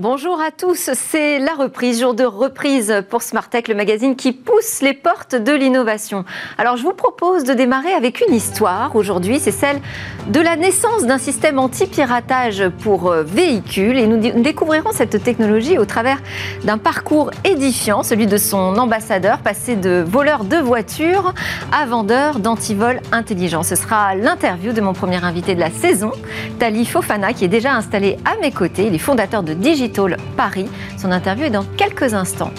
Bonjour à tous, c'est la reprise, jour de reprise pour Smartech, le magazine qui pousse les portes de l'innovation. Alors je vous propose de démarrer avec une histoire aujourd'hui, c'est celle de la naissance d'un système anti-piratage pour euh, véhicules et nous découvrirons cette technologie au travers d'un parcours édifiant, celui de son ambassadeur, passé de voleur de voitures à vendeur d'antivol intelligent. Ce sera l'interview de mon premier invité de la saison, Tali Fofana, qui est déjà installé à mes côtés, il est fondateur de Digital Paris. Son interview est dans quelques instants.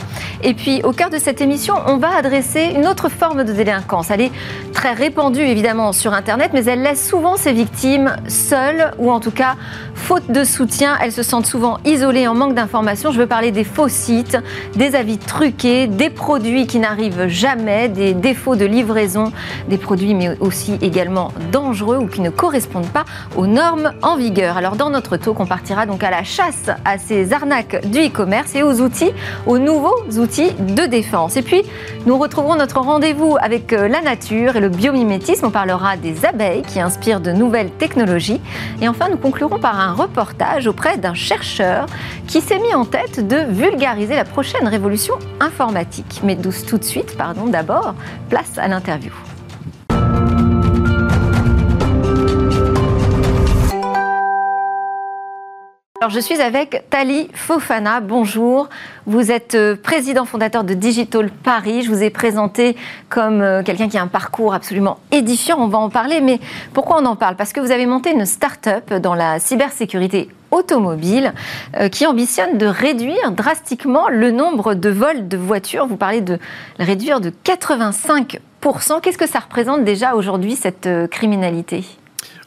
Et puis, au cœur de cette émission, on va adresser une autre forme de délinquance. Elle est très répandue, évidemment, sur Internet, mais elle laisse souvent ses victimes seules, ou en tout cas, faute de soutien. Elles se sentent souvent isolées, en manque d'informations. Je veux parler des faux sites, des avis truqués, des produits qui n'arrivent jamais, des défauts de livraison, des produits, mais aussi également dangereux ou qui ne correspondent pas aux normes en vigueur. Alors, dans notre talk, on partira donc à la chasse à ces arnaques du e-commerce et aux outils, aux nouveaux outils de défense. Et puis, nous retrouverons notre rendez-vous avec euh, la nature et le biomimétisme. On parlera des abeilles qui inspirent de nouvelles technologies. Et enfin, nous conclurons par un reportage auprès d'un chercheur qui s'est mis en tête de vulgariser la prochaine révolution informatique. Mais tout de suite, pardon, d'abord, place à l'interview. Alors, je suis avec Tali Fofana. Bonjour. Vous êtes euh, président fondateur de Digital Paris. Je vous ai présenté comme euh, quelqu'un qui a un parcours absolument édifiant. On va en parler. Mais pourquoi on en parle? Parce que vous avez monté une start-up dans la cybersécurité automobile euh, qui ambitionne de réduire drastiquement le nombre de vols de voitures. Vous parlez de réduire de 85% Qu'est-ce que ça représente déjà aujourd'hui, cette criminalité?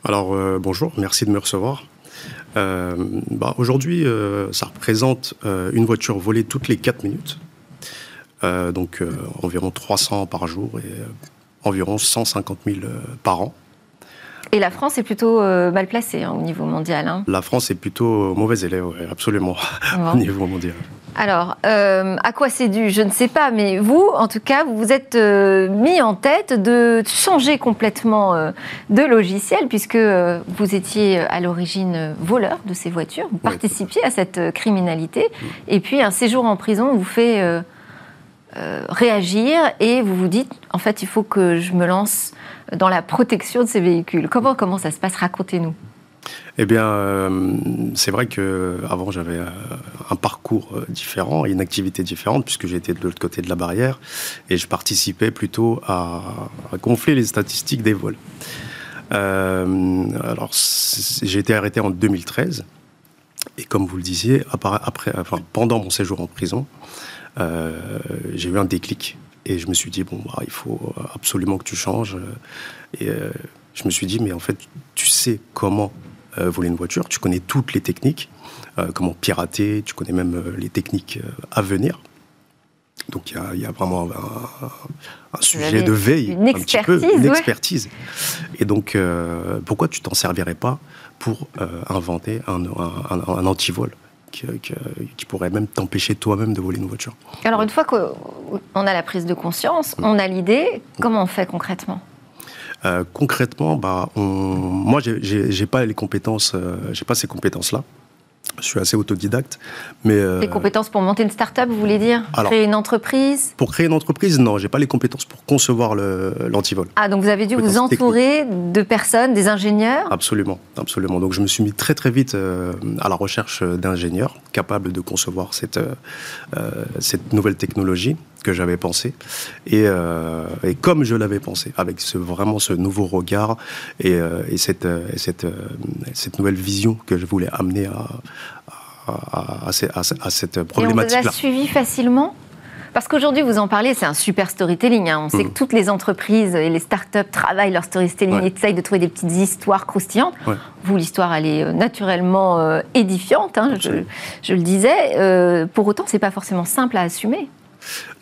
Alors, bonjour, merci de me recevoir. Euh, bah, Aujourd'hui, euh, ça représente euh, une voiture volée toutes les 4 minutes. donc environ 300 par jour et environ 150 000 par an. Et la France est plutôt mal placée hein, au niveau mondial. Hein. La France est plutôt mauvais élève, absolument, au niveau mondial. Alors, euh, à quoi c'est dû Je ne sais pas, mais vous, en tout cas, vous vous êtes euh, mis en tête de changer complètement euh, de logiciel, puisque vous étiez à l'origine voleur de ces voitures, vous participiez à cette criminalité, et puis un séjour en prison vous fait réagir, et vous vous dites, en fait, il faut que je me lance dans la protection de ces véhicules. Comment, comment ça se passe? Racontez-nous. Eh bien, euh, c'est vrai que avant j'avais un parcours euh, différent et une activité différente puisque j'étais de l'autre côté de la barrière et je participais plutôt à, gonfler les statistiques des vols. alors, j'ai été arrêté en 2013 et comme vous le disiez, pendant mon séjour en prison, j'ai eu un déclic et je me suis dit bon, bah, il faut absolument que tu changes. Et je me suis dit mais en fait, tu sais comment euh, voler une voiture, tu connais toutes les techniques, euh, comment pirater, tu connais même euh, les techniques à venir. Donc il y, a vraiment un, sujet de veille, une expertise, un petit peu, une expertise. Et donc pourquoi tu t'en servirais pas pour inventer un, antivol qui, qui, pourrait même t'empêcher toi-même de voler une voiture? Alors une fois qu'on a la prise de conscience, on a l'idée, comment on fait concrètement? Euh, concrètement, bah, on... moi, j'ai pas les compétences, euh, j'ai pas ces compétences-là. Je suis assez autodidacte, mais euh... les compétences pour monter une start-up, vous voulez dire? Créer une entreprise? Pour créer une entreprise, non, j'ai pas les compétences pour concevoir l'antivol. ah, donc vous avez dû vous entourer de personnes, des ingénieurs? Absolument, absolument. Donc je me suis mis très très vite euh, à la recherche d'ingénieurs capables de concevoir cette cette nouvelle technologie que j'avais pensé euh, et, comme je l'avais pensé, avec ce, vraiment ce nouveau regard et, euh, cette, euh, cette, cette, nouvelle vision que je voulais amener à, à, à, cette problématique-là. Et on vous a suivi facilement? Parce qu'aujourd'hui, vous en parlez, c'est un super storytelling. Hein. On sait mm. que toutes les entreprises et les startups travaillent leur storytelling et essayent de trouver des petites histoires croustillantes. Vous, l'histoire, elle est naturellement édifiante, hein, je, je, le disais. pour autant, c'est pas forcément simple à assumer.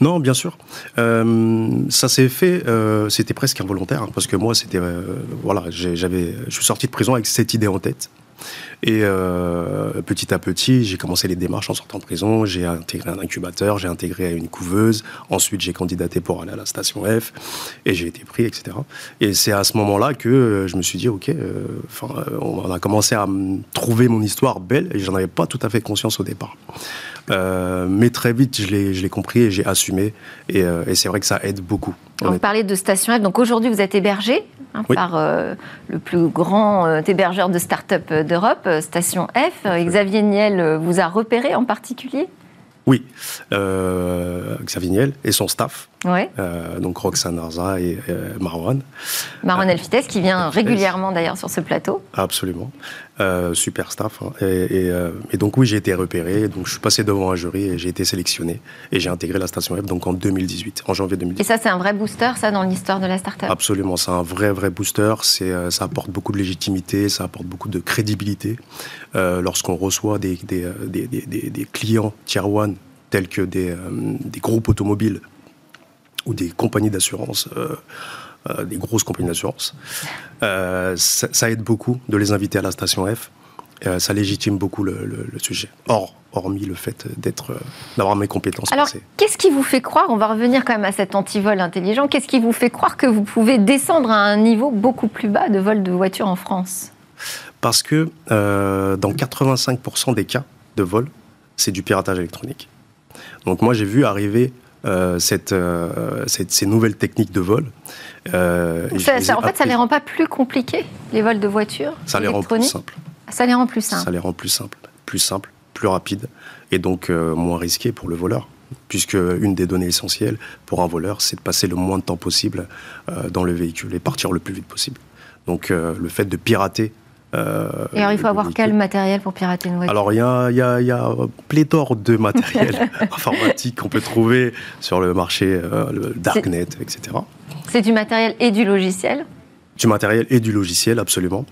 Non, bien sûr. Euh, ça s'est fait, euh, c'était presque involontaire, hein, parce que moi, c'était, euh, voilà, j'avais, je suis sorti de prison avec cette idée en tête. Et petit à petit, j'ai commencé les démarches en sortant de prison. J'ai intégré un incubateur, j'ai intégré une couveuse. Ensuite, j'ai candidaté pour aller à la station F et j'ai été pris, etc. Et c'est à ce moment-là que je me suis dit, ok, on a commencé à trouver mon histoire belle et j'en avais pas tout à fait conscience au départ. Euh, mais très vite, je l'ai compris et j'ai assumé. Et, euh, et c'est vrai que ça aide beaucoup. On parlait de Station F. Donc aujourd'hui, vous êtes hébergé hein, par euh, le plus grand hébergeur de start-up d'Europe, Station F. Xavier Niel vous a repéré en particulier? Oui, euh, Xavier Niel et son staff. Ouais. Euh, donc Roxane Arza et euh, Marwan. Marwan Elfites qui vient régulièrement d'ailleurs sur ce plateau. Absolument. Euh, super staff. Hein. Et, et, donc oui, j'ai été repéré. Donc je suis passé devant un jury et j'ai été sélectionné. Et j'ai intégré la station web donc en 2018, en janvier 2018. Et ça, c'est un vrai booster, ça, dans l'histoire de la start-up? Absolument, c'est un vrai, vrai booster. C'est, ça apporte beaucoup de légitimité, ça apporte beaucoup de crédibilité. lorsqu'on reçoit des, des, des, des, des clients tier one tels que des, des groupes automobiles ou des compagnies d'assurance, euh, euh, des grosses compagnies d'assurance. Euh, ça, aide beaucoup de les inviter à la station F. ça légitime beaucoup le, sujet. Or, hormis le fait d'être, d'avoir mes compétences. Alors, qu'est-ce qui vous fait croire, on va revenir quand même à cet antivol intelligent, qu'est-ce qui vous fait croire que vous pouvez descendre à un niveau beaucoup plus bas de vol de voiture en France? Parce que dans 85% des cas de vol, c'est du piratage électronique. Donc moi, j'ai vu arriver euh, euh, cette, ces nouvelles techniques de vol. Euh, en fait, ça ne les rend pas plus compliqués, les vols de voitures Ça les rend plus simples. Ça les rend plus simples. Ça les rend plus simples, plus simples, plus rapides, et donc moins risqués pour le voleur. Puisque une des données essentielles pour un voleur, c'est de passer le moins de temps possible dans le véhicule et partir le plus vite possible. Donc le fait de pirater euh, et alors, il faut avoir quel matériel pour pirater une voiture? Alors, il y a, y, a, y a, pléthore de matériel informatique qu'on peut trouver sur le marché, euh, le darknet, etc. C'est du matériel et du logiciel? Du matériel et du logiciel, absolument.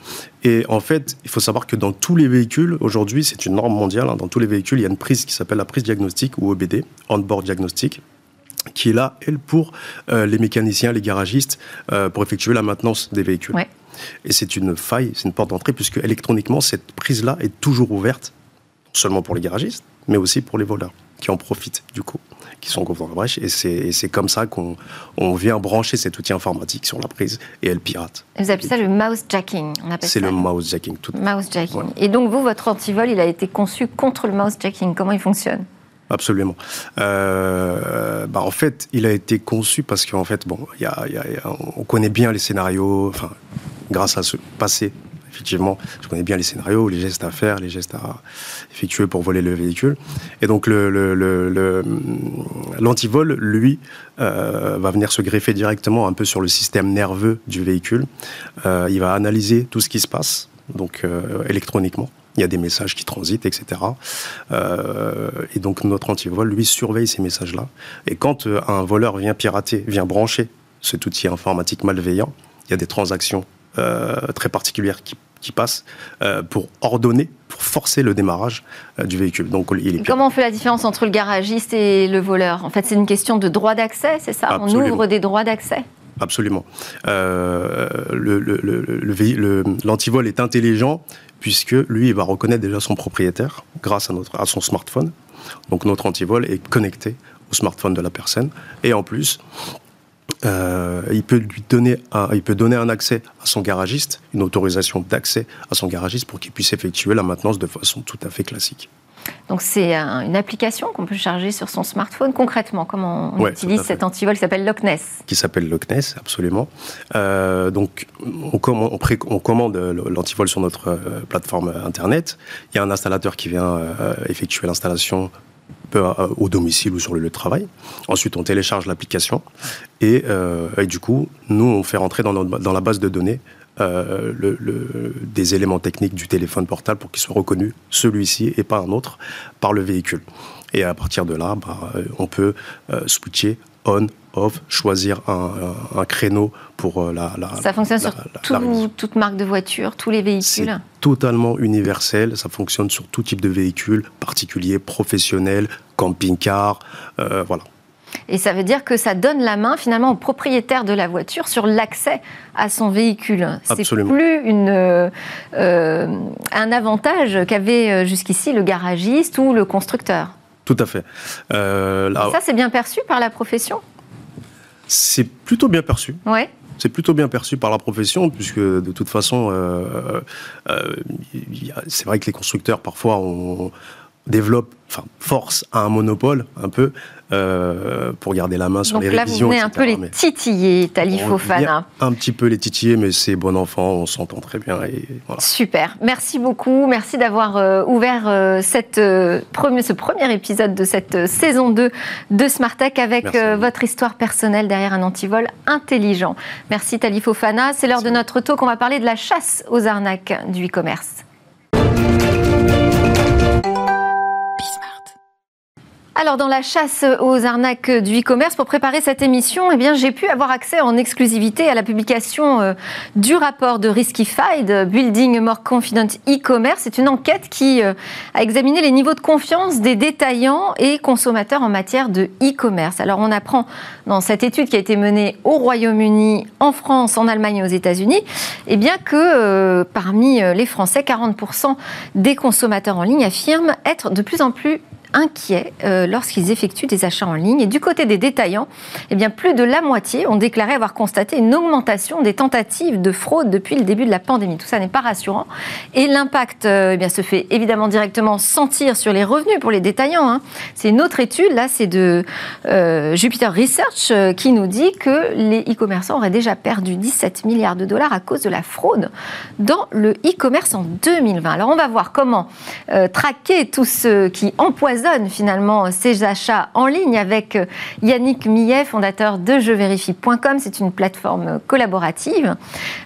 Et en fait, il faut savoir que dans tous les véhicules, aujourd'hui, c'est une norme mondiale, hein, dans tous les véhicules, il y a une prise qui s'appelle la prise diagnostique ou EBD, On-Board Diagnostic, qui est là, elle, pour euh, les mécaniciens, les garagistes, pour effectuer la maintenance des véhicules. Ouais. Et c'est une faille, c'est une porte d'entrée, puisque électroniquement, cette prise-là est toujours ouverte, non seulement pour les garagistes, mais aussi pour les voleurs, qui en profitent du coup, qui sont dans la brèche. Et c'est comme ça qu'on on vient brancher cet outil informatique sur la prise et elle pirate. Vous appelez ça le mouse jacking C'est le mouse jacking. Tout mouse jacking. Et donc vous, votre antivol, il a été conçu contre le mouse jacking. Comment il fonctionne? Absolument. Euh, bah en fait, il a été conçu parce qu'en fait, bon, y a, y a, on connaît bien les scénarios. Enfin, grâce à ce passé. Effectivement, je connais bien les scénarios, les gestes à faire, les gestes à effectuer pour voler le véhicule. Et donc, l'antivol, le, lui, euh, va venir se greffer directement un peu sur le système nerveux du véhicule. Euh, il va analyser tout ce qui se passe, donc euh, électroniquement. Il y a des messages qui transitent, etc. et donc notre antivol, lui, surveille ces messages-là. Et quand un voleur vient pirater, vient brancher cet outil informatique malveillant, il y a des transactions très particulière qui, qui passe euh, pour ordonner, pour forcer le démarrage euh, du véhicule. Donc, il est Comment on fait la différence entre le garagiste et le voleur? En fait, c'est une question de droit d'accès, c'est ça? On ouvre des droits d'accès? Absolument. Euh, L'antivol est intelligent puisque lui, il va reconnaître déjà son propriétaire grâce à, notre, à son smartphone. Donc notre antivol est connecté au smartphone de la personne. Et en plus, euh, il peut lui donner un, il peut donner un accès à son garagiste, une autorisation d'accès à son garagiste pour qu'il puisse effectuer la maintenance de façon tout à fait classique. Donc c'est une application qu'on peut charger sur son smartphone. Concrètement, comment on utilise cet antivol qui s'appelle Loch Ness? Qui s'appelle Loch Ness, absolument. Euh, donc on, commande, on, commande l'antivol sur notre euh, plateforme internet. Il y a un installateur qui vient effectuer l'installation au domicile ou sur le lieu de travail. Ensuite, on télécharge l'application et, euh, du coup, nous, on fait rentrer dans, la base de données euh, des éléments techniques du téléphone portable pour qu'il soit reconnu, celui-ci et pas un autre, par le véhicule. Et à partir de là, bah, on peut euh, switcher on, off, choisir un, créneau pour euh, la, la Ça fonctionne sur toute marque de voiture, tous les véhicules C'est totalement universel, ça fonctionne sur tout type de véhicule, particulier, professionnel, camping-car, euh, voilà. Et ça veut dire que ça donne la main finalement au propriétaire de la voiture sur l'accès à son véhicule. C'est plus une, euh, un avantage qu'avait jusqu'ici le garagiste ou le constructeur. Tout à fait. ça, c'est bien perçu par la profession? C'est plutôt bien perçu. Ouais c'est plutôt bien perçu par la profession, puisque de toute façon, euh, euh, c'est vrai que les constructeurs, parfois, on développent, enfin, force à un monopole, un peu, euh, pour garder la main sur les révisions. Donc là, vous venez un peu les titiller, Talif Fofana. Un petit peu les titiller, mais c'est bon enfant, on s'entend très bien. Et Super, merci beaucoup. Merci d'avoir euh, ouvert euh, cette, ce premier épisode de cette saison 2 de Smartech avec votre histoire personnelle derrière un antivol intelligent. Merci Talif Fofana. C'est l'heure de notre talk. On va parler de la chasse aux arnaques du e-commerce. Alors, dans la chasse aux arnaques du e-commerce, pour préparer cette émission, eh bien, j'ai pu avoir accès en exclusivité à la publication euh, du rapport de Riskified, Building More Confident E-Commerce. C'est une enquête qui euh, a examiné les niveaux de confiance des détaillants et consommateurs en matière de e-commerce. Alors, on apprend dans cette étude qui a été menée au Royaume-Uni, en France, en Allemagne et aux États-Unis, eh bien que euh, parmi les Français, 40% des consommateurs en ligne affirment être de plus en plus inquiets euh, lorsqu'ils effectuent des achats en ligne. Et du côté des détaillants, eh bien, plus de la moitié ont déclaré avoir constaté une augmentation des tentatives de fraude depuis le début de la pandémie. Tout ça n'est pas rassurant. Et l'impact euh, eh se fait évidemment directement sentir sur les revenus pour les détaillants. Hein. C'est une autre étude, là, c'est de euh, Jupiter Research qui nous dit que les e-commerçants auraient déjà perdu 17 milliards de dollars à cause de la fraude dans le e-commerce en 2020. Alors on va voir comment traquer tous ceux qui empoisonnent finalement ses achats en ligne avec euh, Yannick Millet, fondateur de jevérifie.com. C'est une plateforme collaborative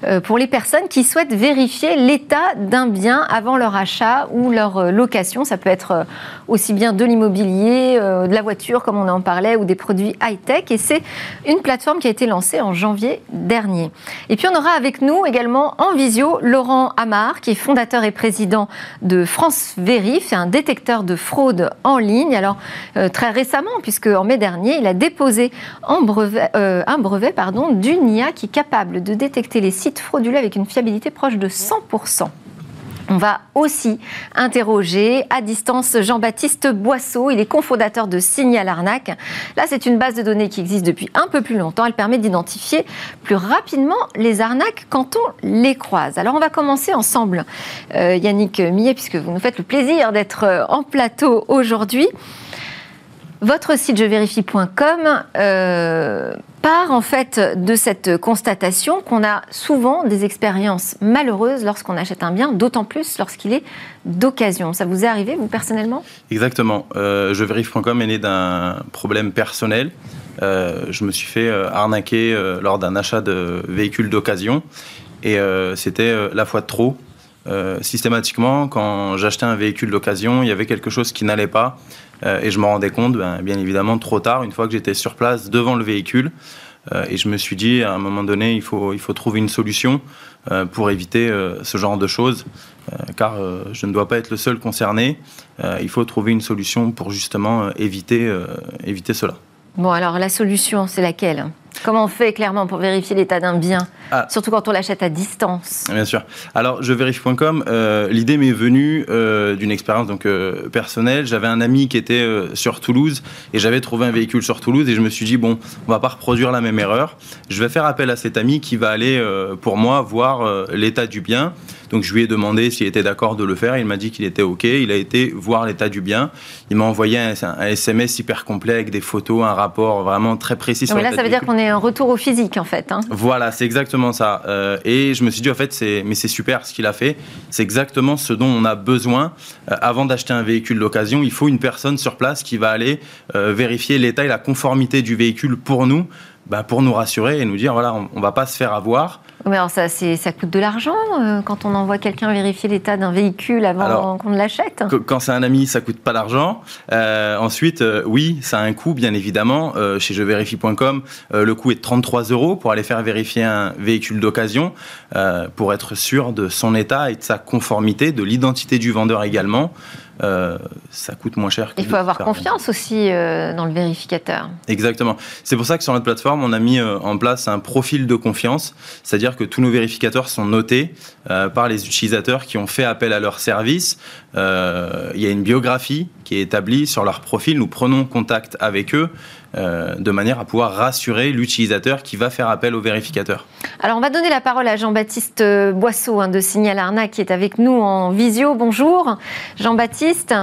euh, pour les personnes qui souhaitent vérifier l'état d'un bien avant leur achat ou leur euh, location. Ça peut être aussi bien de l'immobilier, de la voiture comme on en parlait, ou des produits high-tech. Et c'est une plateforme qui a été lancée en janvier dernier. Et puis on aura avec nous également en visio Laurent Amar, qui est fondateur et président de France Vérif, un détecteur de fraude en ligne. Alors, euh, très récemment, puisque en mai dernier, il a déposé euh, un brevet d'une IA qui est capable de détecter les sites frauduleux avec une fiabilité proche de 100%. On va aussi interroger à distance Jean-Baptiste Boisseau. Il est cofondateur de Signal Arnaque. Là, c'est une base de données qui existe depuis un peu plus longtemps. Elle permet d'identifier plus rapidement les arnaques quand on les croise. Alors, on va commencer ensemble, euh, Yannick Millet, puisque vous nous faites le plaisir d'être euh, en plateau aujourd'hui. Votre site jevérifie.com euh, part en fait de cette constatation qu'on a souvent des expériences malheureuses lorsqu'on achète un bien, d'autant plus lorsqu'il est d'occasion. Ça vous est arrivé, vous, personnellement? Exactement. Euh, jevérifie.com est né d'un problème personnel. Euh, je me suis fait arnaquer lors d'un achat de véhicules d'occasion et c'était la fois de trop. systématiquement, quand j'achetais un véhicule d'occasion, il y avait quelque chose qui n'allait pas. Euh, et je me rendais compte, ben, bien évidemment, trop tard, une fois que j'étais sur place devant le véhicule. Euh, et je me suis dit, à un moment donné, il faut, il faut trouver une solution euh, pour éviter ce genre de choses, car je ne dois pas être le seul concerné. il faut trouver une solution pour justement éviter, éviter cela. Bon, alors la solution, c'est laquelle? Comment on fait clairement pour vérifier l'état d'un bien ah. Surtout quand on l'achète à distance? Bien sûr. Alors, je vérifie.com, euh, l'idée m'est venue euh, d'une expérience donc euh, personnelle. J'avais un ami qui était sur Toulouse et j'avais trouvé un véhicule sur Toulouse et je me suis dit, bon, on va pas reproduire la même erreur. Je vais faire appel à cet ami qui va aller, pour moi, voir l'état du bien. Donc je lui ai demandé s'il était d'accord de le faire. Il m'a dit qu'il était OK. Il a été voir l'état du bien. Il m'a envoyé un, SMS hyper complet avec des photos, un rapport vraiment très précis. mais là, ça veut dire qu'on est un retour au physique, en fait. Hein. Voilà, c'est exactement ça. Euh, et je me suis dit, en fait, mais c'est super ce qu'il a fait. C'est exactement ce dont on a besoin. Euh, avant d'acheter un véhicule d'occasion, il faut une personne sur place qui va aller euh, vérifier l'état et la conformité du véhicule pour nous. Bah, pour nous rassurer et nous dire voilà, on, ne va pas se faire avoir. Mais alors ça, ça coûte de l'argent euh, quand on envoie quelqu'un vérifier l'état d'un véhicule avant qu'on ne l'achète Quand c'est un ami, ça coûte pas d'argent. Euh, ensuite, euh, oui, ça a un coût, bien évidemment. chez jevérifie.com, le coût est de 33 euros pour aller faire vérifier un véhicule d'occasion, pour être sûr de son état et de sa conformité, de l'identité du vendeur également. Euh, ça coûte moins cher. Il faut avoir confiance aussi euh, dans le vérificateur. Exactement. C'est pour ça que sur notre plateforme, on a mis en place un profil de confiance, c'est-à-dire que tous nos vérificateurs sont notés par les utilisateurs qui ont fait appel à leur service. il y a une biographie qui est établie sur leur profil. Nous prenons contact avec eux euh, de manière à pouvoir rassurer l'utilisateur qui va faire appel au vérificateur. Alors on va donner la parole à Jean-Baptiste euh, Boisseau hein, de Signal Arnaque qui est avec nous en visio. Bonjour Jean-Baptiste.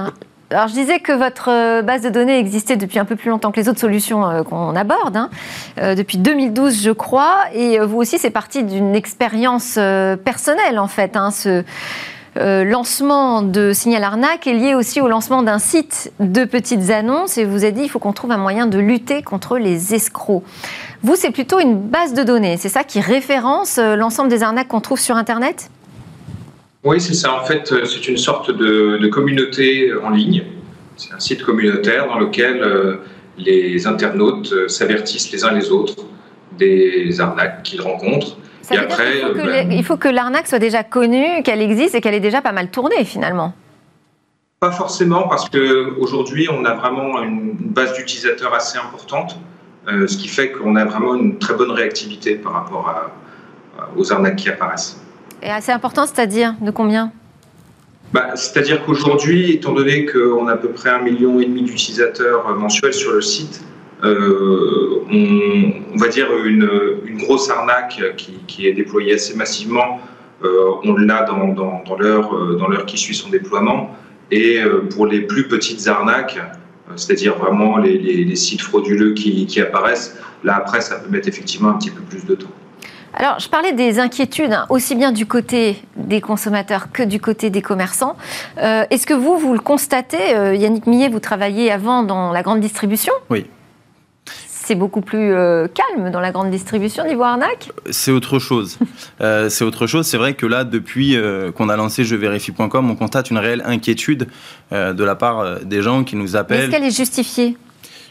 Alors je disais que votre euh, base de données existait depuis un peu plus longtemps que les autres solutions qu'on aborde, hein. depuis 2012 je crois, et vous aussi c'est parti d'une expérience personnelle en fait, hein, ce, euh, lancement de Signal Arnaque est lié aussi au lancement d'un site de petites annonces. Et vous avez dit il faut qu'on trouve un moyen de lutter contre les escrocs. Vous, c'est plutôt une base de données, c'est ça qui référence euh, l'ensemble des arnaques qu'on trouve sur Internet? Oui, c'est ça. En fait, euh, c'est une sorte de, communauté en ligne. C'est un site communautaire dans lequel les internautes s'avertissent les uns les autres des arnaques qu'ils rencontrent après, euh, ben, il faut que l'arnaque soit déjà connue, qu'elle existe et qu'elle est déjà pas mal tournée finalement. Pas forcément, parce qu'aujourd'hui, on a vraiment une base d'utilisateurs assez importante, euh, ce qui fait qu'on a vraiment une très bonne réactivité par rapport aux arnaques qui apparaissent. Et assez important, c'est-à-dire de combien? Bah, C'est-à-dire qu'aujourd'hui, étant donné qu'on a à peu près un million et demi d'utilisateurs mensuels sur le site, euh, on, va dire une, grosse arnaque qui, est déployée assez massivement. Euh, on l'a dans, dans, dans l'heure qui suit son déploiement. Et euh, pour les plus petites arnaques, c'est-à-dire vraiment les, sites frauduleux qui, apparaissent, là après, ça peut mettre effectivement un petit peu plus de temps. Alors, je parlais des inquiétudes, hein, aussi bien du côté des consommateurs que du côté des commerçants. Est-ce que vous, vous le constatez Yannick Millet, vous travaillez avant dans la grande distribution? Oui c'est beaucoup plus euh, calme dans la grande distribution niveau arnaque? C'est autre chose. Euh, c'est autre chose. C'est vrai que là, depuis euh, qu'on a lancé jevérifie.com, on constate une réelle inquiétude de la part des gens qui nous appellent. Est-ce qu'elle est justifiée?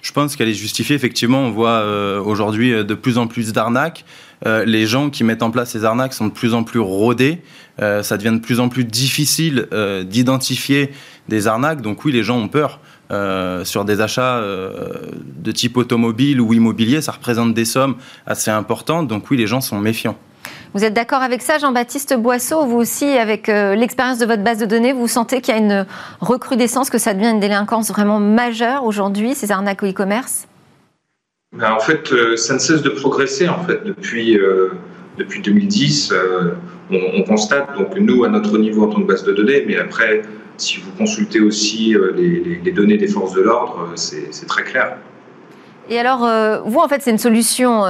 Je pense qu'elle est justifiée. Effectivement, on voit aujourd'hui de plus en plus d'arnaques. Les gens qui mettent en place ces arnaques sont de plus en plus rodés. ça devient de plus en plus difficile d'identifier des arnaques. Donc oui, les gens ont peur. Euh, sur des achats euh, de type automobile ou immobilier, ça représente des sommes assez importantes. Donc oui, les gens sont méfiants. Vous êtes d'accord avec ça, Jean-Baptiste Boisseau? Vous aussi, avec euh, l'expérience de votre base de données, vous sentez qu'il y a une recrudescence, que ça devient une délinquance vraiment majeure aujourd'hui, ces arnaques au e-commerce? Ben, En fait, ça ne cesse de progresser. En fait, depuis, depuis 2010, on, on, constate, donc nous, à notre niveau en tant que base de données, mais après, si vous consultez aussi euh, les, données des forces de l'ordre, euh, c'est très clair. Et alors, euh, vous, en fait, c'est une solution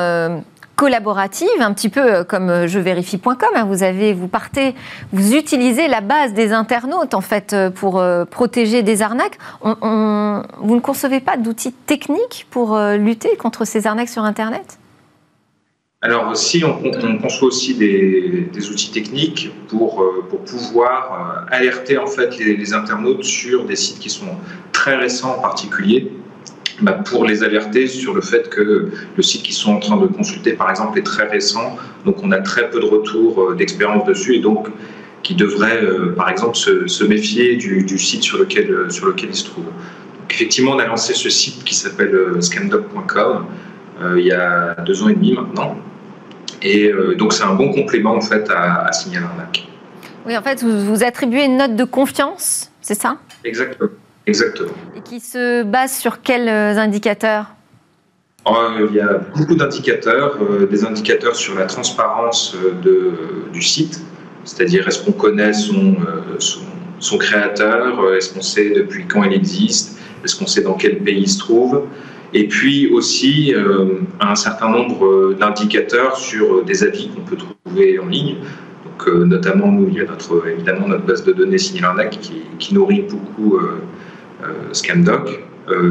collaborative, un petit peu comme jevérifie.com. Hein. Vous avez, vous partez, vous utilisez la base des internautes en fait pour protéger des arnaques. vous ne concevez pas d'outils techniques pour lutter contre ces arnaques sur Internet? Alors si on, conçoit aussi des, outils techniques pour, euh, pouvoir euh, alerter en fait les, internautes sur des sites qui sont très récents en particulier, bah, pour les alerter sur le fait que le site qu'ils sont en train de consulter par exemple est très récent, donc on a très peu de retours euh, d'expérience dessus et donc qui devraient par exemple se, méfier du, site sur lequel, sur lequel ils se trouvent. Donc, effectivement on a lancé ce site qui s'appelle scandoc.com il y a deux ans et demi maintenant. Et euh, donc, c'est un bon complément en fait à, à Signal Arnaque. Oui, en fait, vous, vous attribuez une note de confiance, c'est ça? Exactement. Exactement. Et qui se base sur quels euh, indicateurs? Oh, il y a beaucoup d'indicateurs, euh, des indicateurs sur la transparence de, du site, c'est-à-dire est-ce qu'on connaît son, son, son créateur, est-ce qu'on sait depuis quand il existe, est-ce qu'on sait dans quel pays il se trouve, et puis aussi euh, un certain nombre d'indicateurs sur euh, des avis qu'on peut trouver en ligne. Donc, euh, notamment, nous, il y a notre, évidemment notre base de données Signalarnac qui, qui nourrit beaucoup Scandoc,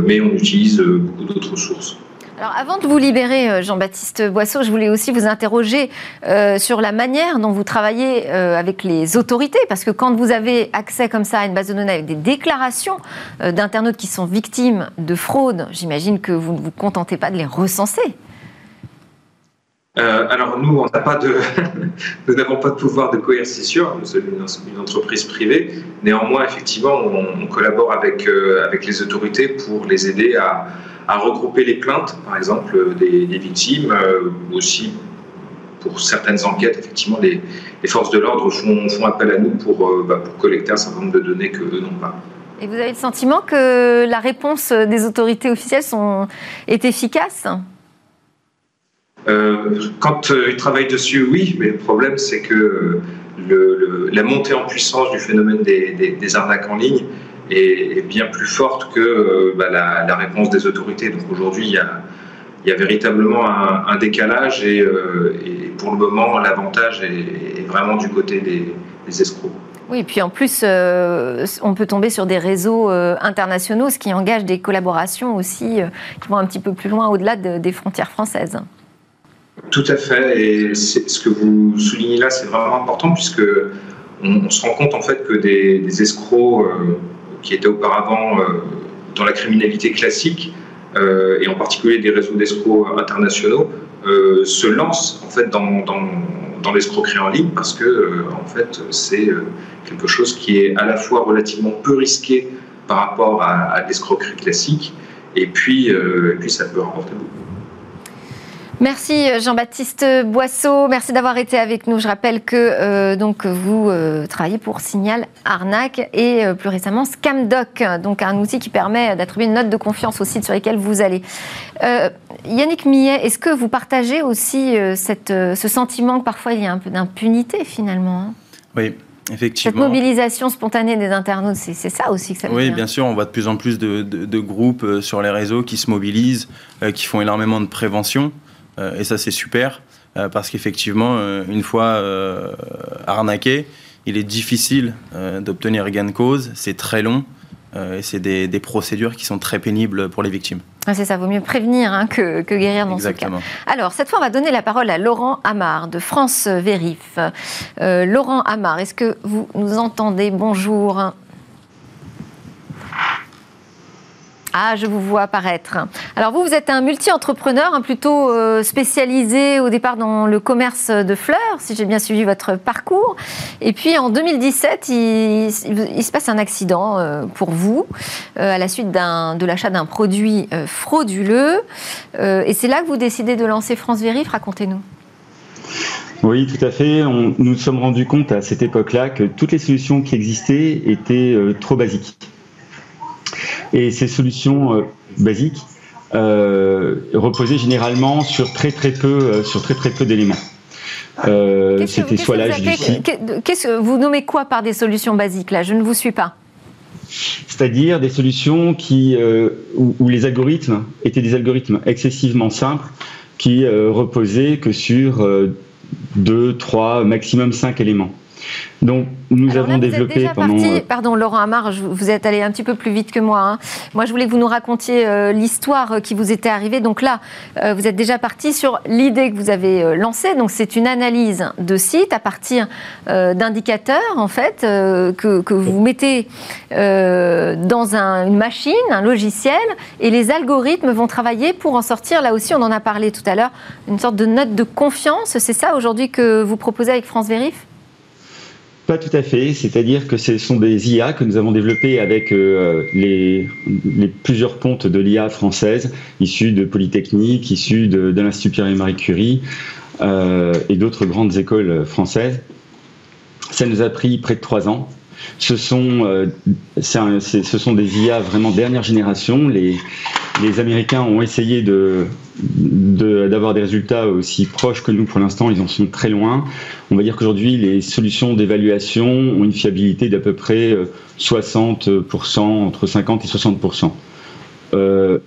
mais on utilise beaucoup d'autres sources. Alors avant de vous libérer, euh, Jean-Baptiste Boisseau, je voulais aussi vous interroger euh, sur la manière dont vous travaillez euh, avec les autorités, parce que quand vous avez accès comme ça à une base de données avec des déclarations d'internautes qui sont victimes de fraude, j'imagine que vous ne vous contentez pas de les recenser. Euh, alors nous, on pas de, nous n'avons pas de pouvoir de coercition. Nous sommes une, entreprise privée. Néanmoins, effectivement, on, collabore avec euh, avec les autorités pour les aider à, regrouper les plaintes, par exemple des, victimes, euh, aussi pour certaines enquêtes, effectivement, les, forces de l'ordre font, font, appel à nous pour, bah, pour collecter un certain nombre de données que eux n'ont pas. Et vous avez le sentiment que la réponse des autorités officielles sont, est efficace? Quand euh, ils travaillent dessus, oui, mais le problème, c'est que le, la montée en puissance du phénomène des, arnaques en ligne est, bien plus forte que euh, bah, la, réponse des autorités. Donc aujourd'hui, il y a, véritablement un, décalage et, pour le moment, l'avantage est, vraiment du côté des, escrocs. Oui, et puis en plus, on peut tomber sur des réseaux internationaux, ce qui engage des collaborations aussi qui vont un petit peu plus loin au-delà des frontières françaises. Tout à fait. Et ce que vous soulignez là, c'est vraiment important puisque on, se rend compte en fait que des, escrocs euh, qui étaient auparavant euh, dans la criminalité classique euh, et en particulier des réseaux d'escrocs internationaux se lancent en fait dans, l'escroquerie en ligne parce que en fait c'est quelque chose qui est à la fois relativement peu risqué par rapport à, l'escroquerie classique et puis ça peut rapporter beaucoup. Merci Jean-Baptiste Boisseau, merci d'avoir été avec nous. Je rappelle que euh, donc vous euh, travaillez pour Signal Arnaque et euh, plus récemment Scamdoc, donc un outil qui permet d'attribuer une note de confiance aux sites sur lesquels vous allez. Yannick Millet, est-ce que vous partagez aussi cette, ce sentiment que parfois il y a un peu d'impunité finalement hein? Oui, Effectivement. Cette mobilisation spontanée des internautes, c'est ça aussi que ça veut oui, bien sûr, on voit de plus en plus de, de groupes sur les réseaux qui se mobilisent, qui font énormément de prévention. Euh, et ça, c'est super euh, parce qu'effectivement, euh, une fois arnaqué, il est difficile d'obtenir gain de cause, c'est très long. et c'est des, procédures qui sont très pénibles pour les victimes. Ah, c'est ça, vaut mieux prévenir hein, que, guérir dans ce cas. Alors, cette fois, on va donner la parole à Laurent Amar de France Vérif. Laurent Amar, est-ce que vous nous entendez? Bonjour. Ah, je vous vois apparaître. Alors vous, vous êtes un multi-entrepreneur, hein, plutôt euh, spécialisé au départ dans le commerce de fleurs, si j'ai bien suivi votre parcours. Et puis en 2017, il, se passe un accident euh, pour vous euh, à la suite de l'achat d'un produit frauduleux. et c'est là que vous décidez de lancer France Vérif. Racontez-nous. Oui, tout à fait. Nous nous sommes rendus compte à cette époque-là que toutes les solutions qui existaient étaient trop basiques. Et ces solutions euh, basiques euh, reposaient généralement sur très très peu, euh, sur très très peu d'éléments. C'était soit l'âge du site. Vous nommez quoi par des solutions basiques là? Je ne vous suis pas. C'est-à-dire des solutions qui, où, les algorithmes étaient des algorithmes excessivement simples qui reposaient que sur deux, trois, maximum cinq éléments. Donc, nous avons développé pendant. Euh, pardon, Laurent Amar, vous êtes allé un petit peu plus vite que moi. Hein. Moi, je voulais que vous nous racontiez euh, l'histoire qui vous était arrivée. Donc là, euh, vous êtes déjà parti sur l'idée que vous avez lancée. Donc, c'est une analyse de site à partir d'indicateurs, en fait, que, vous mettez dans une machine, un logiciel, et les algorithmes vont travailler pour en sortir. Là aussi, on en a parlé tout à l'heure, une sorte de note de confiance. C'est ça aujourd'hui que vous proposez avec France Vérif? Pas tout à fait, c'est-à-dire que ce sont des IA que nous avons développées avec euh, les, plusieurs pontes de l'IA française, issues de Polytechnique, issues de, l'Institut Pierre et Marie Curie euh, et d'autres grandes écoles françaises. Ça nous a pris près de trois ans. Ce sont, euh, ce sont des IA vraiment dernière génération. Les Américains ont essayé de, d'avoir des résultats aussi proches que nous pour l'instant, ils en sont très loin. On va dire qu'aujourd'hui, les solutions d'évaluation ont une fiabilité d'à peu près 60%, euh, entre 50 et 60%. Euh,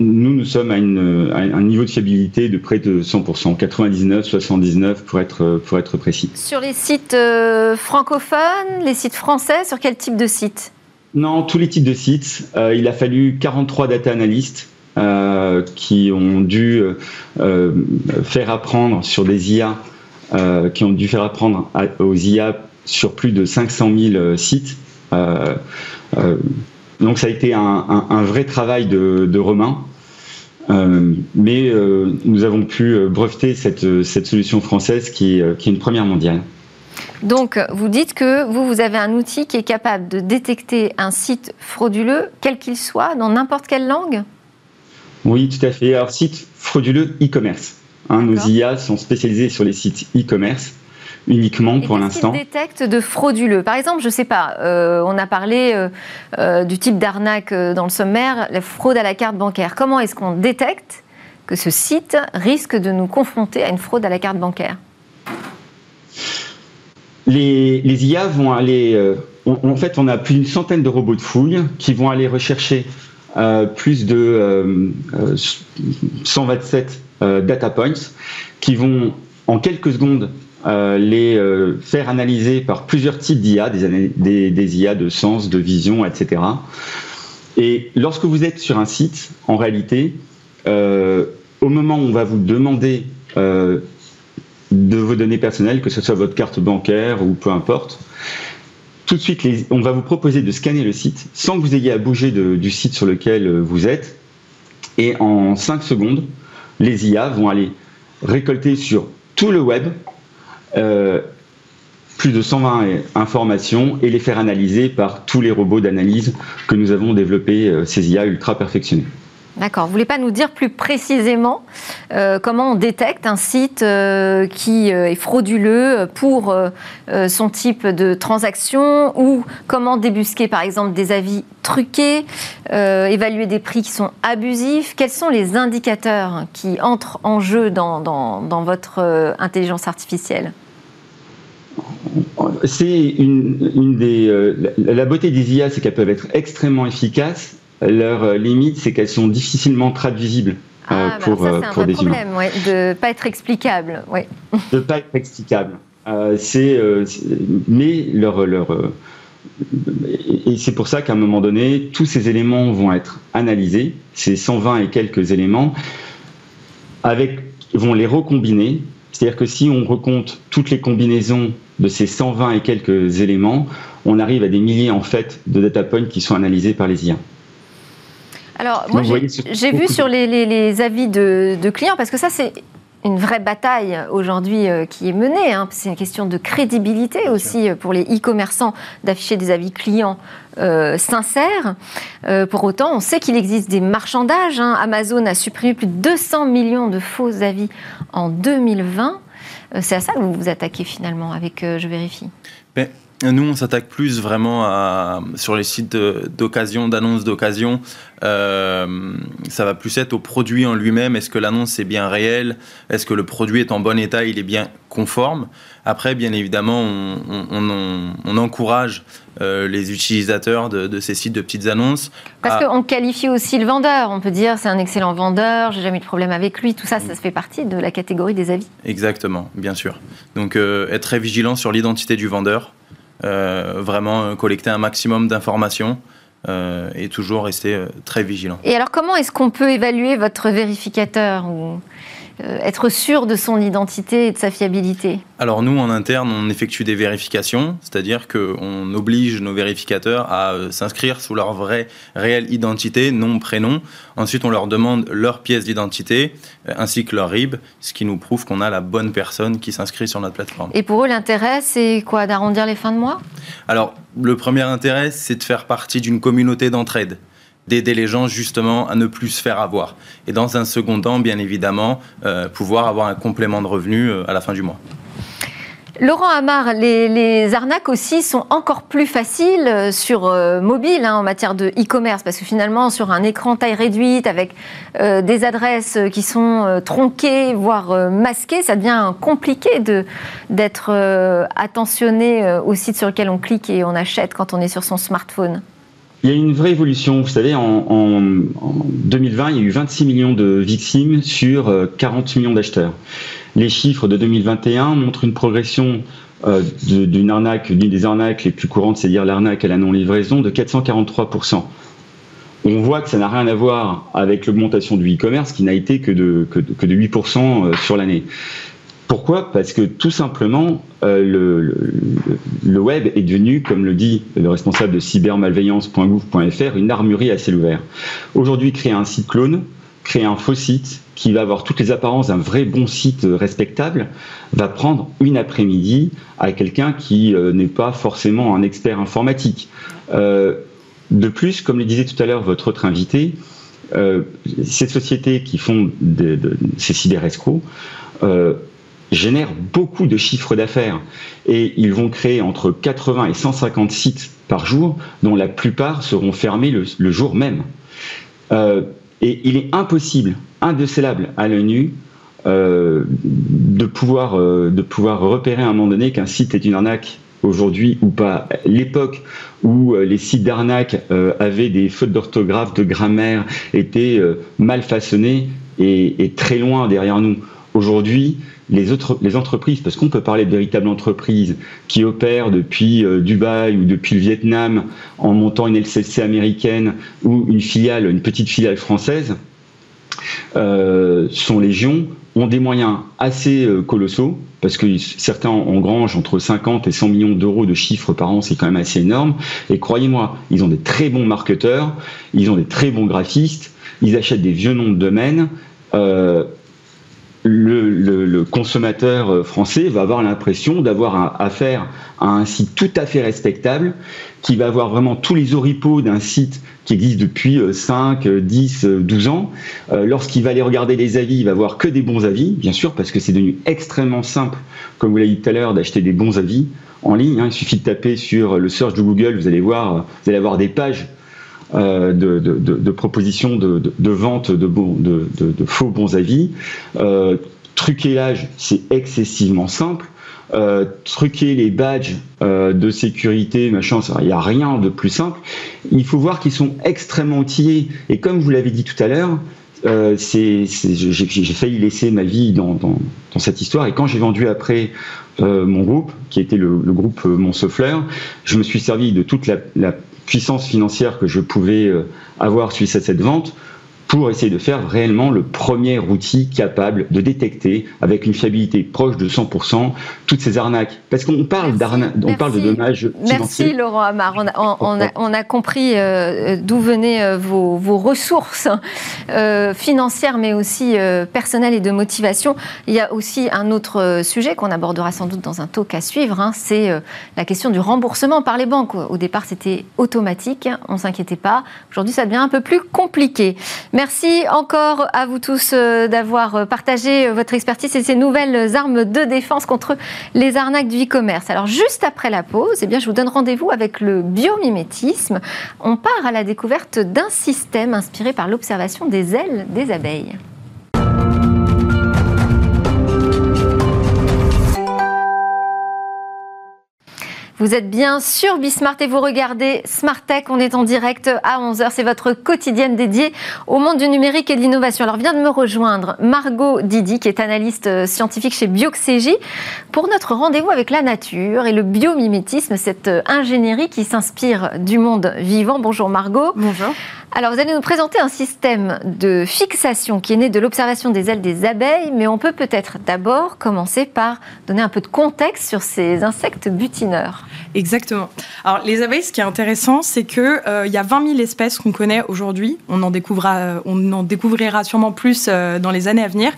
nous, nous sommes à, un niveau de fiabilité de près de 100%, 99, 79 pour être, pour être précis. Sur les sites euh, francophones, les sites français, sur quel type de site Non, tous les types de sites. il a fallu 43 data analystes euh, qui ont dû euh, faire apprendre sur des IA, euh, qui ont dû faire apprendre aux IA sur plus de 500 000 sites. donc ça a été un, vrai travail de, Romain. mais nous avons pu breveter cette, solution française qui est une première mondiale. Donc, vous dites que vous, vous avez un outil qui est capable de détecter un site frauduleux, quel qu'il soit, dans n'importe quelle langue? Oui, tout à fait. Alors, site frauduleux e-commerce. Hein, nos IA sont spécialisés sur les sites e-commerce uniquement pour l'instant. Qu'est-ce détecte de frauduleux? Par exemple, je ne sais pas, euh, on a parlé euh, euh, du type d'arnaque dans le sommaire, la fraude à la carte bancaire. Comment est-ce qu'on détecte que ce site risque de nous confronter à une fraude à la carte bancaire? Les, IA vont aller. en fait, on a plus d'une centaine de robots de fouille qui vont aller rechercher plus de 127 data points qui vont en quelques secondes euh, les euh, faire analyser par plusieurs types d'IA, des, des, IA de sens, de vision, etc. Et lorsque vous êtes sur un site, en réalité, euh, au moment où on va vous demander de vos données personnelles, que ce soit votre carte bancaire ou peu importe, tout de suite, on va vous proposer de scanner le site sans que vous ayez à bouger du site sur lequel vous êtes. Et en 5 secondes, les IA vont aller récolter sur tout le web euh, plus de 120 informations et les faire analyser par tous les robots d'analyse que nous avons développés, euh, ces IA ultra perfectionnés. D'accord. Vous voulez pas nous dire plus précisément euh, comment on détecte un site qui est frauduleux pour son type de transaction ou comment débusquer par exemple des avis truqués, évaluer des prix qui sont abusifs? Quels sont les indicateurs qui entrent en jeu dans, votre intelligence artificielle? C'est une, des. Euh, la beauté des IA, c'est qu'elles peuvent être extrêmement efficaces. Leur euh, limite, c'est qu'elles sont difficilement traduisibles euh, ah, pour, ça, pour des problème, humains. de ne pas être explicable. Ouais. De ne pas être explicable. c'est, mais leur, leur et c'est pour ça qu'à un moment donné, tous ces éléments vont être analysés, ces 120 et quelques éléments, avec, vont les recombiner. C'est-à-dire que si on recompte toutes les combinaisons de ces 120 et quelques éléments, on arrive à des milliers en fait de data points qui sont analysés par les IA. Alors, moi, j'ai vu sur les, avis de, clients, parce que ça, c'est une vraie bataille aujourd'hui euh, qui est menée. Hein. C'est une question de crédibilité aussi euh, pour les e-commerçants d'afficher des avis clients euh, sincères. pour autant, on sait qu'il existe des marchandages. Hein. Amazon a supprimé plus de 200 millions de faux avis en 2020. Euh, c'est à ça que vous vous attaquez finalement avec euh, Je vérifie? Ben, nous, on s'attaque plus vraiment à, sur les sites d'occasion, d'annonces d'occasion. Euh, ça va plus être au produit en lui-même. Est-ce que l'annonce est bien réelle? Est-ce que le produit est en bon état? Il est bien conforme? Après, bien évidemment, on, encourage euh, les utilisateurs de, ces sites de petites annonces. Parce qu'on qualifie aussi le vendeur. On peut dire c'est un excellent vendeur, j'ai jamais eu de problème avec lui. Tout ça, ça fait partie de la catégorie des avis. Exactement, bien sûr. Donc, euh, être très vigilant sur l'identité du vendeur. Vraiment collecter un maximum d'informations. Euh, et toujours rester très vigilant. Et alors comment est-ce qu'on peut évaluer votre vérificateur euh, être sûr de son identité et de sa fiabilité Alors nous, en interne, on effectue des vérifications, c'est-à-dire qu'on oblige nos vérificateurs à euh, s'inscrire sous leur vraie, réelle identité, nom, prénom. Ensuite, on leur demande leur pièce d'identité, euh, ainsi que leur RIB, ce qui nous prouve qu'on a la bonne personne qui s'inscrit sur notre plateforme. Et pour eux, l'intérêt, c'est quoi D'arrondir les fins de mois? Alors, le premier intérêt, c'est de faire partie d'une communauté d'entraide d'aider les gens justement à ne plus se faire avoir. Et dans un second temps, bien évidemment, euh, pouvoir avoir un complément de revenus euh, à la fin du mois. Laurent Amar, les, arnaques aussi sont encore plus faciles euh, sur mobile hein, en matière de e-commerce, parce que finalement, sur un écran taille réduite, avec des adresses qui sont tronquées, voire masquées, ça devient compliqué d'être attentionné au site sur lequel on clique et on achète quand on est sur son smartphone. Il y a une vraie évolution. Vous savez, en, 2020, il y a eu 26 millions de victimes sur 40 euh, millions d'acheteurs. Les chiffres de 2021 montrent une progression euh, d'une arnaque, d'une des arnaques les plus courantes, c'est-à-dire l'arnaque à la non-livraison, de 443%. On voit que ça n'a rien à voir avec l'augmentation du e-commerce qui n'a été que de, que de 8% euh, sur l'année. Pourquoi? Parce que tout simplement, euh, le, web est devenu, comme le dit le responsable de cybermalveillance.gouv.fr, une armurerie à ciel ouvert. Aujourd'hui, créer un site clone, créer un faux site qui va avoir toutes les apparences d'un vrai bon site respectable va prendre une après-midi à quelqu'un qui euh, n'est pas forcément un expert informatique. Euh, de plus, comme le disait tout à l'heure votre autre invité, ces sociétés qui font ces cyberescrocs génèrent beaucoup de chiffres d'affaires et ils vont créer entre 80 et 150 sites par jour, dont la plupart seront fermés le, jour même. et il est impossible indécelable à l'œil nu euh, de, pouvoir, euh, de pouvoir repérer à un moment donné qu'un site est une arnaque aujourd'hui ou pas. L'époque où euh, les sites d'arnaque avaient des fautes d'orthographe, de grammaire, étaient mal façonnés et, très loin derrière nous. Aujourd'hui, les, les entreprises, parce qu'on peut parler de véritables entreprises qui opèrent depuis Dubaï ou depuis le Vietnam en montant une LCC américaine ou une filiale, une petite filiale française, euh, sont légion, ont des moyens assez euh, colossaux, parce que certains engrangent entre 50 et 100 millions d'euros de chiffres par an, c'est quand même assez énorme. Et croyez-moi, ils ont des très bons marketeurs, ils ont des très bons graphistes, ils achètent des vieux noms de domaines. Euh, le, consommateur français va avoir l'impression d'avoir affaire à un site tout à fait respectable, qui va avoir vraiment tous les oripeaux d'un site qui existe depuis 5, 10, 12 ans. Euh, lorsqu'il va aller regarder les avis, il va voir que des bons avis, bien sûr, parce que c'est devenu extrêmement simple, comme vous l'avez dit tout à l'heure, d'acheter des bons avis en ligne. Hein. Il suffit de taper sur le search de Google, vous allez voir, vous allez avoir des pages euh, de, propositions de, vente de, faux bons avis. Euh, truquer l'âge, c'est excessivement simple. Euh, truquer les badges euh, de sécurité, machin, il n'y a rien de plus simple. Il faut voir qu'ils sont extrêmement outillés. Et comme vous l'avez dit tout à l'heure, euh, j'ai failli laisser ma vie dans, dans, dans cette histoire. Et quand j'ai vendu après euh, mon groupe, qui était le, le groupe Montsouffleur, je me suis servi de toute la, la puissance financière que je pouvais avoir suite à cette vente pour essayer de faire réellement le premier outil capable de détecter avec une fiabilité proche de 100% toutes ces arnaques. Parce qu'on parle on parle de dommages Merci Laurent Amar. On a, compris euh, d'où venaient euh, vos, ressources euh, financières, mais aussi personnelles et de motivation. Il y a aussi un autre sujet qu'on abordera sans doute dans un talk à suivre, hein, c'est la question du remboursement par les banques. Au départ, c'était automatique, on ne s'inquiétait pas. Aujourd'hui, ça devient un peu plus compliqué. Merci encore à vous tous euh, d'avoir euh, partagé euh, votre expertise et ces nouvelles armes de défense contre les arnaques du e-commerce. Alors juste après la pause, eh je vous donne rendez-vous avec le biomimétisme. On part à la découverte d'un système inspiré par l'observation des ailes des abeilles. Vous êtes bien sur Bismart et vous regardez Smart Tech. On est en direct à 11h. C'est votre quotidienne dédiée au monde du numérique et de l'innovation. Alors vient de me rejoindre Margot Didi, qui est analyste euh, scientifique chez Bioxégie, pour notre rendez-vous avec la nature et le biomimétisme, cette euh, ingénierie qui s'inspire du monde vivant. Bonjour Margot. Bonjour. Alors, vous allez nous présenter un système de fixation qui est né de l'observation des ailes des abeilles, mais on peut peut-être d'abord commencer par donner un peu de contexte sur ces insectes butineurs. Exactement. Alors, les abeilles, ce qui est intéressant, c'est qu'il euh, y a 20 000 espèces qu'on connaît aujourd'hui. On, en découvrira, euh, on en découvrira sûrement plus euh, dans les années à venir.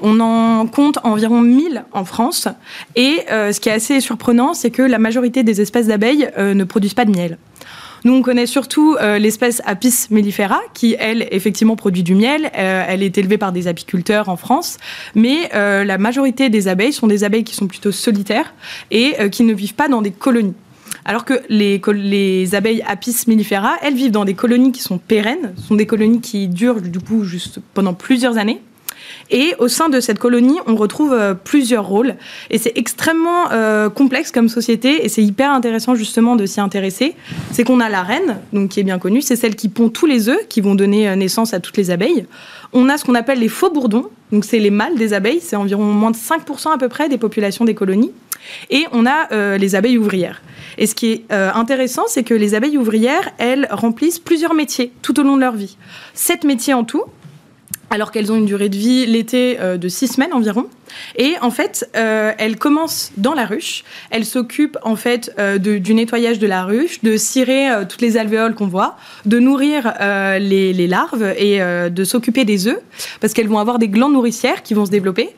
On en compte environ 1000 en France. Et ce qui est assez surprenant, c'est que la majorité des espèces d'abeilles ne produisent pas de miel. Nous, on connaît surtout euh, l'espèce Apis mellifera, qui, elle, effectivement, produit du miel. Euh, elle est élevée par des apiculteurs en France. Mais euh, la majorité des abeilles sont des abeilles qui sont plutôt solitaires et qui ne vivent pas dans des colonies. Alors que les, les, abeilles Apis mellifera, elles vivent dans des colonies qui sont pérennes, sont des colonies qui durent du coup juste pendant plusieurs années. Et au sein de cette colonie, on retrouve euh, plusieurs rôles. Et c'est extrêmement euh, complexe comme société et c'est hyper intéressant justement de s'y intéresser. C'est qu'on a la reine, donc qui est bien connue, c'est celle qui pond tous les œufs qui vont donner euh, naissance à toutes les abeilles. On a ce qu'on appelle les faux bourdons, donc c'est les mâles des abeilles, c'est environ moins de 5% à peu près des populations des colonies. Et on a les abeilles ouvrières. Et ce qui est intéressant, c'est que les abeilles ouvrières, elles remplissent plusieurs métiers tout au long de leur vie. Sept métiers en tout, alors qu'elles ont une durée de vie l'été euh, de six semaines environ. Et en fait, euh, elles commencent dans la ruche. Elles s'occupent en fait euh, du nettoyage de la ruche, de cirer toutes les alvéoles qu'on voit, de nourrir les, les, larves et de s'occuper des œufs, parce qu'elles vont avoir des glandes nourricières qui vont se développer.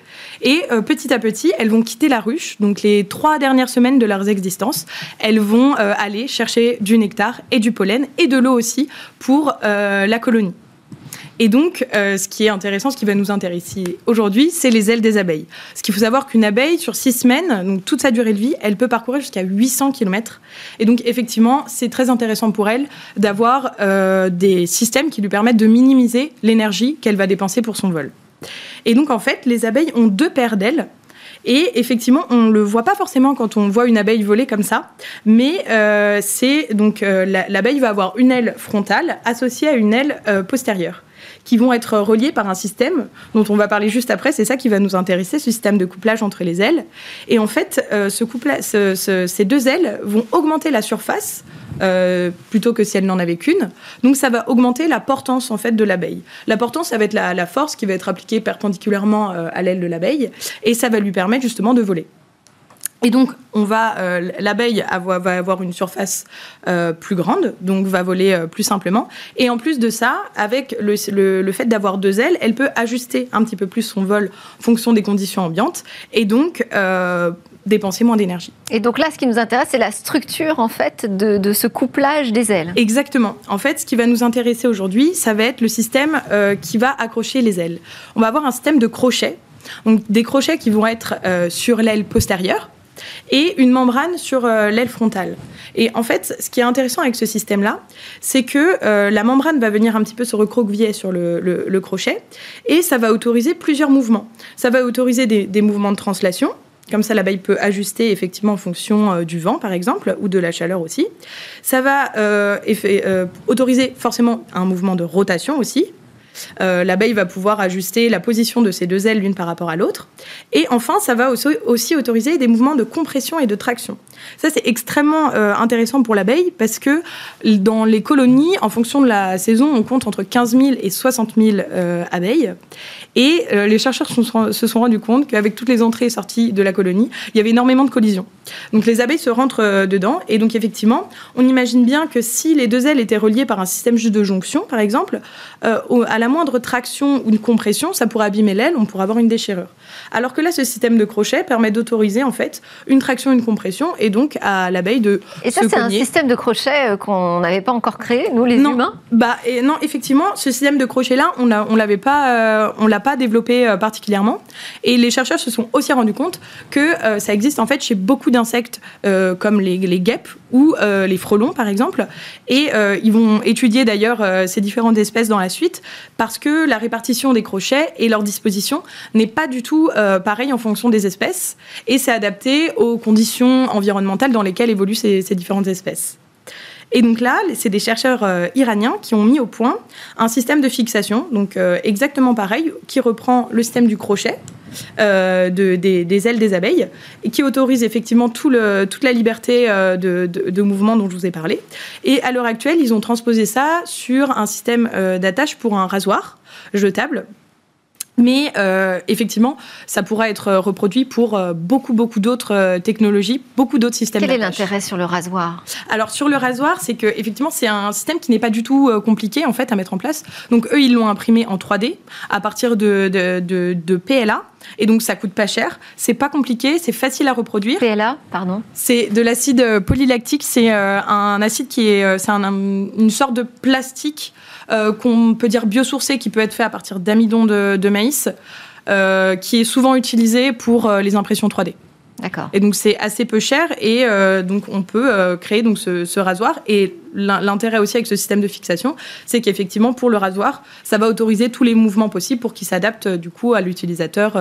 Et petit à petit, elles vont quitter la ruche. Donc les trois dernières semaines de leur existence, elles vont aller chercher du nectar et du pollen et de l'eau aussi pour la colonie. Et donc, euh, ce qui est intéressant, ce qui va nous intéresser aujourd'hui, c'est les ailes des abeilles. Ce qu'il faut savoir qu'une abeille, sur six semaines, donc toute sa durée de vie, elle peut parcourir jusqu'à 800 km. Et donc, effectivement, c'est très intéressant pour elle d'avoir euh, des systèmes qui lui permettent de minimiser l'énergie qu'elle va dépenser pour son vol. Et donc, en fait, les abeilles ont deux paires d'ailes. Et effectivement, on ne le voit pas forcément quand on voit une abeille voler comme ça, mais euh, c'est donc l'abeille va avoir une aile frontale associée à une aile postérieure qui vont être reliés par un système dont on va parler juste après. C'est ça qui va nous intéresser, ce système de couplage entre les ailes. Et en fait, euh, ce ces deux ailes vont augmenter la surface euh, plutôt que si elle n'en avait qu'une. Donc ça va augmenter la portance en fait de l'abeille. La portance, ça va être la, force qui va être appliquée perpendiculairement euh, à l'aile de l'abeille et ça va lui permettre justement de voler. Et donc, on va, euh, l'abeille va avoir une surface plus grande, donc va voler plus simplement. Et en plus de ça, avec le, le, fait d'avoir deux ailes, elle peut ajuster un petit peu plus son vol en fonction des conditions ambiantes, et donc dépenser moins d'énergie. Et donc là, ce qui nous intéresse, c'est la structure en fait de, de, ce couplage des ailes. Exactement. En fait, ce qui va nous intéresser aujourd'hui, ça va être le système qui va accrocher les ailes. On va avoir un système de crochets, donc des crochets qui vont être sur l'aile postérieure et une membrane sur euh, l'aile frontale. Et en fait, ce qui est intéressant avec ce système-là, c'est que euh, la membrane va venir un petit peu se recroqueviller sur le, crochet et ça va autoriser plusieurs mouvements. Ça va autoriser des, mouvements de translation, comme ça, l'abeille peut ajuster effectivement en fonction euh, du vent, par exemple, ou de la chaleur aussi. Ça va autoriser forcément un mouvement de rotation aussi, euh, l'abeille va pouvoir ajuster la position de ses deux ailes l'une par rapport à l'autre. Et enfin, ça va aussi autoriser des mouvements de compression et de traction. Ça, c'est extrêmement euh, intéressant pour l'abeille parce que dans les colonies, en fonction de la saison, on compte entre 15 000 et 60 000 euh, abeilles. Et les chercheurs se sont rendus compte qu'avec toutes les entrées et sorties de la colonie, il y avait énormément de collisions. Donc les abeilles se rentrent dedans. Et donc effectivement, on imagine bien que si les deux ailes étaient reliées par un système juste de jonction, par exemple, à la moindre traction ou une compression, ça pourrait abîmer l'aile, on pourrait avoir une déchirure. Alors que là, ce système de crochet permet d'autoriser en fait une traction, une compression, et donc à l'abeille de et ça, c'est un système de crochet euh, qu'on n'avait pas encore créé, nous les humains? Bah et non, effectivement, ce système de crochet là, on ne on l'avait pas, euh, on l'a pas développé euh, particulièrement. Et les chercheurs se sont aussi rendus compte que ça existe en fait chez beaucoup d'insectes comme les, les, guêpes ou les frelons par exemple. Et ils vont étudier d'ailleurs ces différentes espèces dans la suite parce que la répartition des crochets et leur disposition n'est pas du tout euh, pareil en fonction des espèces et c'est adapté aux conditions environnementales dans lesquelles évoluent ces, différentes espèces. Et donc là, c'est des chercheurs euh, iraniens qui ont mis au point un système de fixation, donc euh, exactement pareil, qui reprend le système du crochet, des, ailes des abeilles, et qui autorise effectivement toute la liberté de, de, mouvement dont je vous ai parlé. Et à l'heure actuelle, ils ont transposé ça sur un système d'attache pour un rasoir jetable mais euh, effectivement, ça pourra être reproduit pour euh, beaucoup, beaucoup d'autres euh, technologies, beaucoup d'autres systèmes. Quel est l'intérêt sur le rasoir? Alors sur le rasoir, c'est que effectivement, c'est un système qui n'est pas du tout compliqué en fait à mettre en place. Donc eux, ils l'ont imprimé en 3D à partir de, de, de, PLA. Et donc ça coûte pas cher, c'est pas compliqué, c'est facile à reproduire. PLA, pardon? C'est de l'acide polylactique, c'est un acide qui est, c'est une sorte de plastique euh, qu'on peut dire biosourcé, qui peut être fait à partir d'amidon de, maïs, euh, qui est souvent utilisé pour euh, les impressions 3D. D'accord. Et donc c'est assez peu cher et donc on peut créer donc ce, rasoir. Et l'intérêt aussi avec ce système de fixation, c'est qu'effectivement pour le rasoir, ça va autoriser tous les mouvements possibles pour qu'il s'adapte du coup à l'utilisateur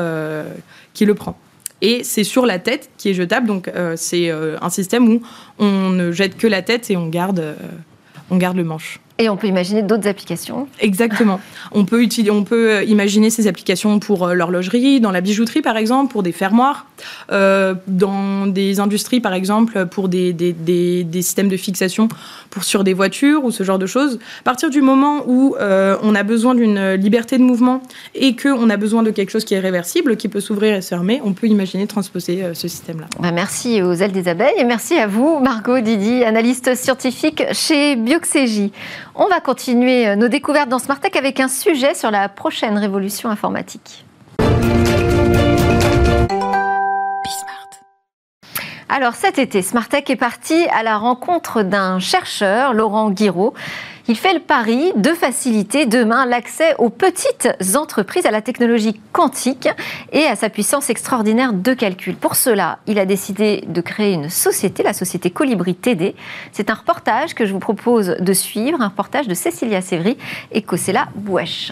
qui le prend. Et c'est sur la tête qui est jetable, donc c'est un système où on ne jette que la tête et on garde, on garde le manche. Et on peut imaginer d'autres applications. Exactement. On peut, utiliser, on peut euh, imaginer ces applications pour euh, l'horlogerie, dans la bijouterie par exemple, pour des fermoirs, euh, dans des industries par exemple, pour des, des, des, des, systèmes de fixation pour, sur des voitures ou ce genre de choses. À partir du moment où euh, on a besoin d'une liberté de mouvement et qu'on a besoin de quelque chose qui est réversible, qui peut s'ouvrir et se fermer, on peut imaginer transposer euh, ce système-là. Bah merci aux ailes des abeilles et merci à vous, Margot Didi, analyste scientifique chez Bioxégie. On va continuer euh, nos découvertes dans Smart Tech avec un sujet sur la prochaine révolution informatique. Alors cet été, Smartech est parti à la rencontre d'un chercheur, Laurent Guiraud. Il fait le pari de faciliter demain l'accès aux petites entreprises à la technologie quantique et à sa puissance extraordinaire de calcul. Pour cela, il a décidé de créer une société, la société Colibri TD. C'est un reportage que je vous propose de suivre, un reportage de Cécilia Sévry et Kosela Bouèche.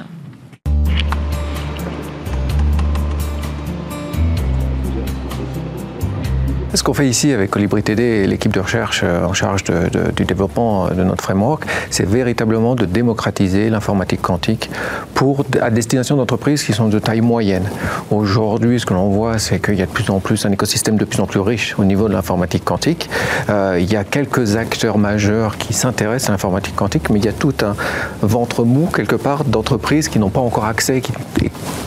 Ce qu'on fait ici avec Colibri TD l'équipe de recherche euh, en charge du développement de notre framework, c'est véritablement de démocratiser l'informatique quantique pour, à destination d'entreprises qui sont de taille moyenne. Aujourd'hui, ce que l'on voit, c'est qu'il y a de plus en plus un écosystème de plus en plus riche au niveau de l'informatique quantique. Euh, il y a quelques acteurs majeurs qui s'intéressent à l'informatique quantique, mais il y a tout un ventre mou quelque part d'entreprises qui n'ont pas encore accès, qui,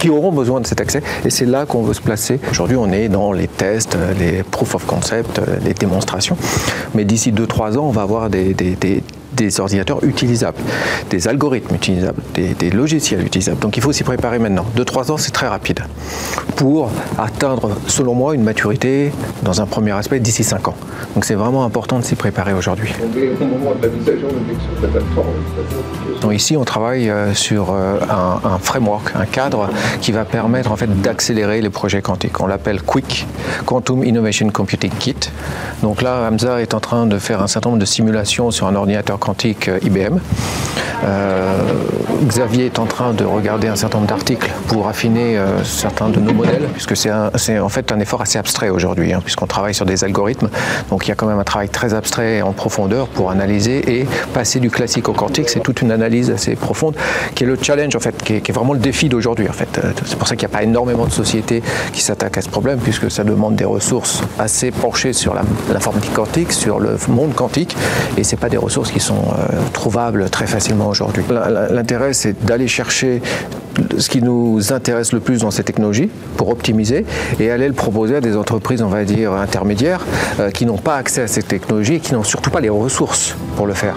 qui auront besoin de cet accès, et c'est là qu'on veut se placer. Aujourd'hui, on est dans les tests, les proof of concept, les démonstrations. Mais d'ici 2-3 ans, on va avoir des, des, des des ordinateurs utilisables, des algorithmes utilisables, des, logiciels utilisables. Donc il faut s'y préparer maintenant. 2-3 ans, c'est très rapide pour atteindre, selon moi, une maturité dans un premier aspect d'ici 5 ans. Donc c'est vraiment important de s'y préparer aujourd'hui. Donc ici, on travaille sur un, un, framework, un cadre qui va permettre en fait d'accélérer les projets quantiques. On l'appelle QUIC, Quantum Innovation Computing Kit. Donc là, Hamza est en train de faire un certain nombre de simulations sur un ordinateur quantique IBM. Euh, Xavier est en train de regarder un certain nombre d'articles pour affiner euh, certains de nos modèles, puisque c'est en fait un effort assez abstrait aujourd'hui, hein, puisqu'on travaille sur des algorithmes. Donc il y a quand même un travail très abstrait en profondeur pour analyser et passer du classique au quantique. C'est toute une analyse assez profonde qui est le challenge en fait, qui est, vraiment le défi d'aujourd'hui en fait. C'est pour ça qu'il n'y a pas énormément de sociétés qui s'attaquent à ce problème, puisque ça demande des ressources assez penchées sur l'informatique quantique, sur le monde quantique, et c'est pas des ressources qui sont euh, trouvables très facilement aujourd'hui. L'intérêt, c'est d'aller chercher ce qui nous intéresse le plus dans ces technologies pour optimiser et aller le proposer à des entreprises, on va dire, intermédiaires euh, qui n'ont pas accès à ces technologies et qui n'ont surtout pas les ressources pour le faire.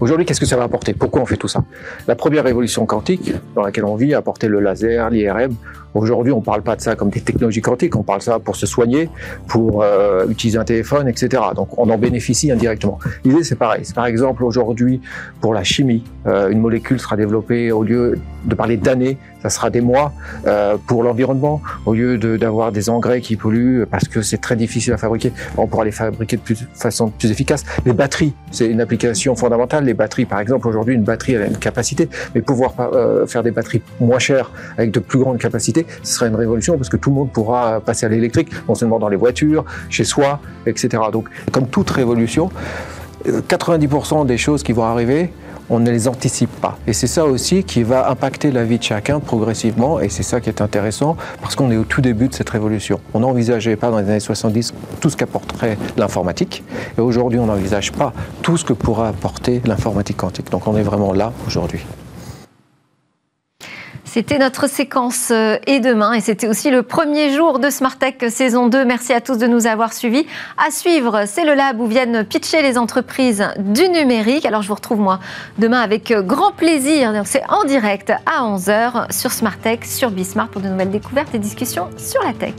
Aujourd'hui, qu'est-ce que ça va apporter? Pourquoi on fait tout ça? La première révolution quantique dans laquelle on vit a apporté le laser, l'IRM. Aujourd'hui, on ne parle pas de ça comme des technologies quantiques, on parle de ça pour se soigner, pour euh, utiliser un téléphone, etc. Donc on en bénéficie indirectement. L'idée, c'est pareil. Par exemple, aujourd'hui, pour la chimie, euh, une molécule sera développée au lieu de parler d'années, ça sera des mois. Euh, pour l'environnement, au lieu d'avoir de, des engrais qui polluent parce que c'est très difficile à fabriquer, on pourra les fabriquer de, façon plus efficace. Les batteries, c'est une application fondamentale. Les batteries, par exemple, aujourd'hui, une batterie a une capacité, mais pouvoir faire des batteries moins chères avec de plus grandes capacités, ce serait une révolution parce que tout le monde pourra passer à l'électrique, non seulement dans les voitures, chez soi, etc. Donc, comme toute révolution, 90% des choses qui vont arriver, on ne les anticipe pas. Et c'est ça aussi qui va impacter la vie de chacun progressivement, et c'est ça qui est intéressant, parce qu'on est au tout début de cette révolution. On n'envisageait pas dans les années 70 tout ce qu'apporterait l'informatique, et aujourd'hui on n'envisage pas tout ce que pourra apporter l'informatique quantique. Donc on est vraiment là aujourd'hui. C'était notre séquence euh, et demain et c'était aussi le premier jour de Smart Tech saison 2. Merci à tous de nous avoir suivis. À suivre, c'est le lab où viennent pitcher les entreprises du numérique. Alors je vous retrouve moi demain avec grand plaisir. C'est en direct à 11h sur Smart Tech, sur Bismart pour de nouvelles découvertes et discussions sur la tech.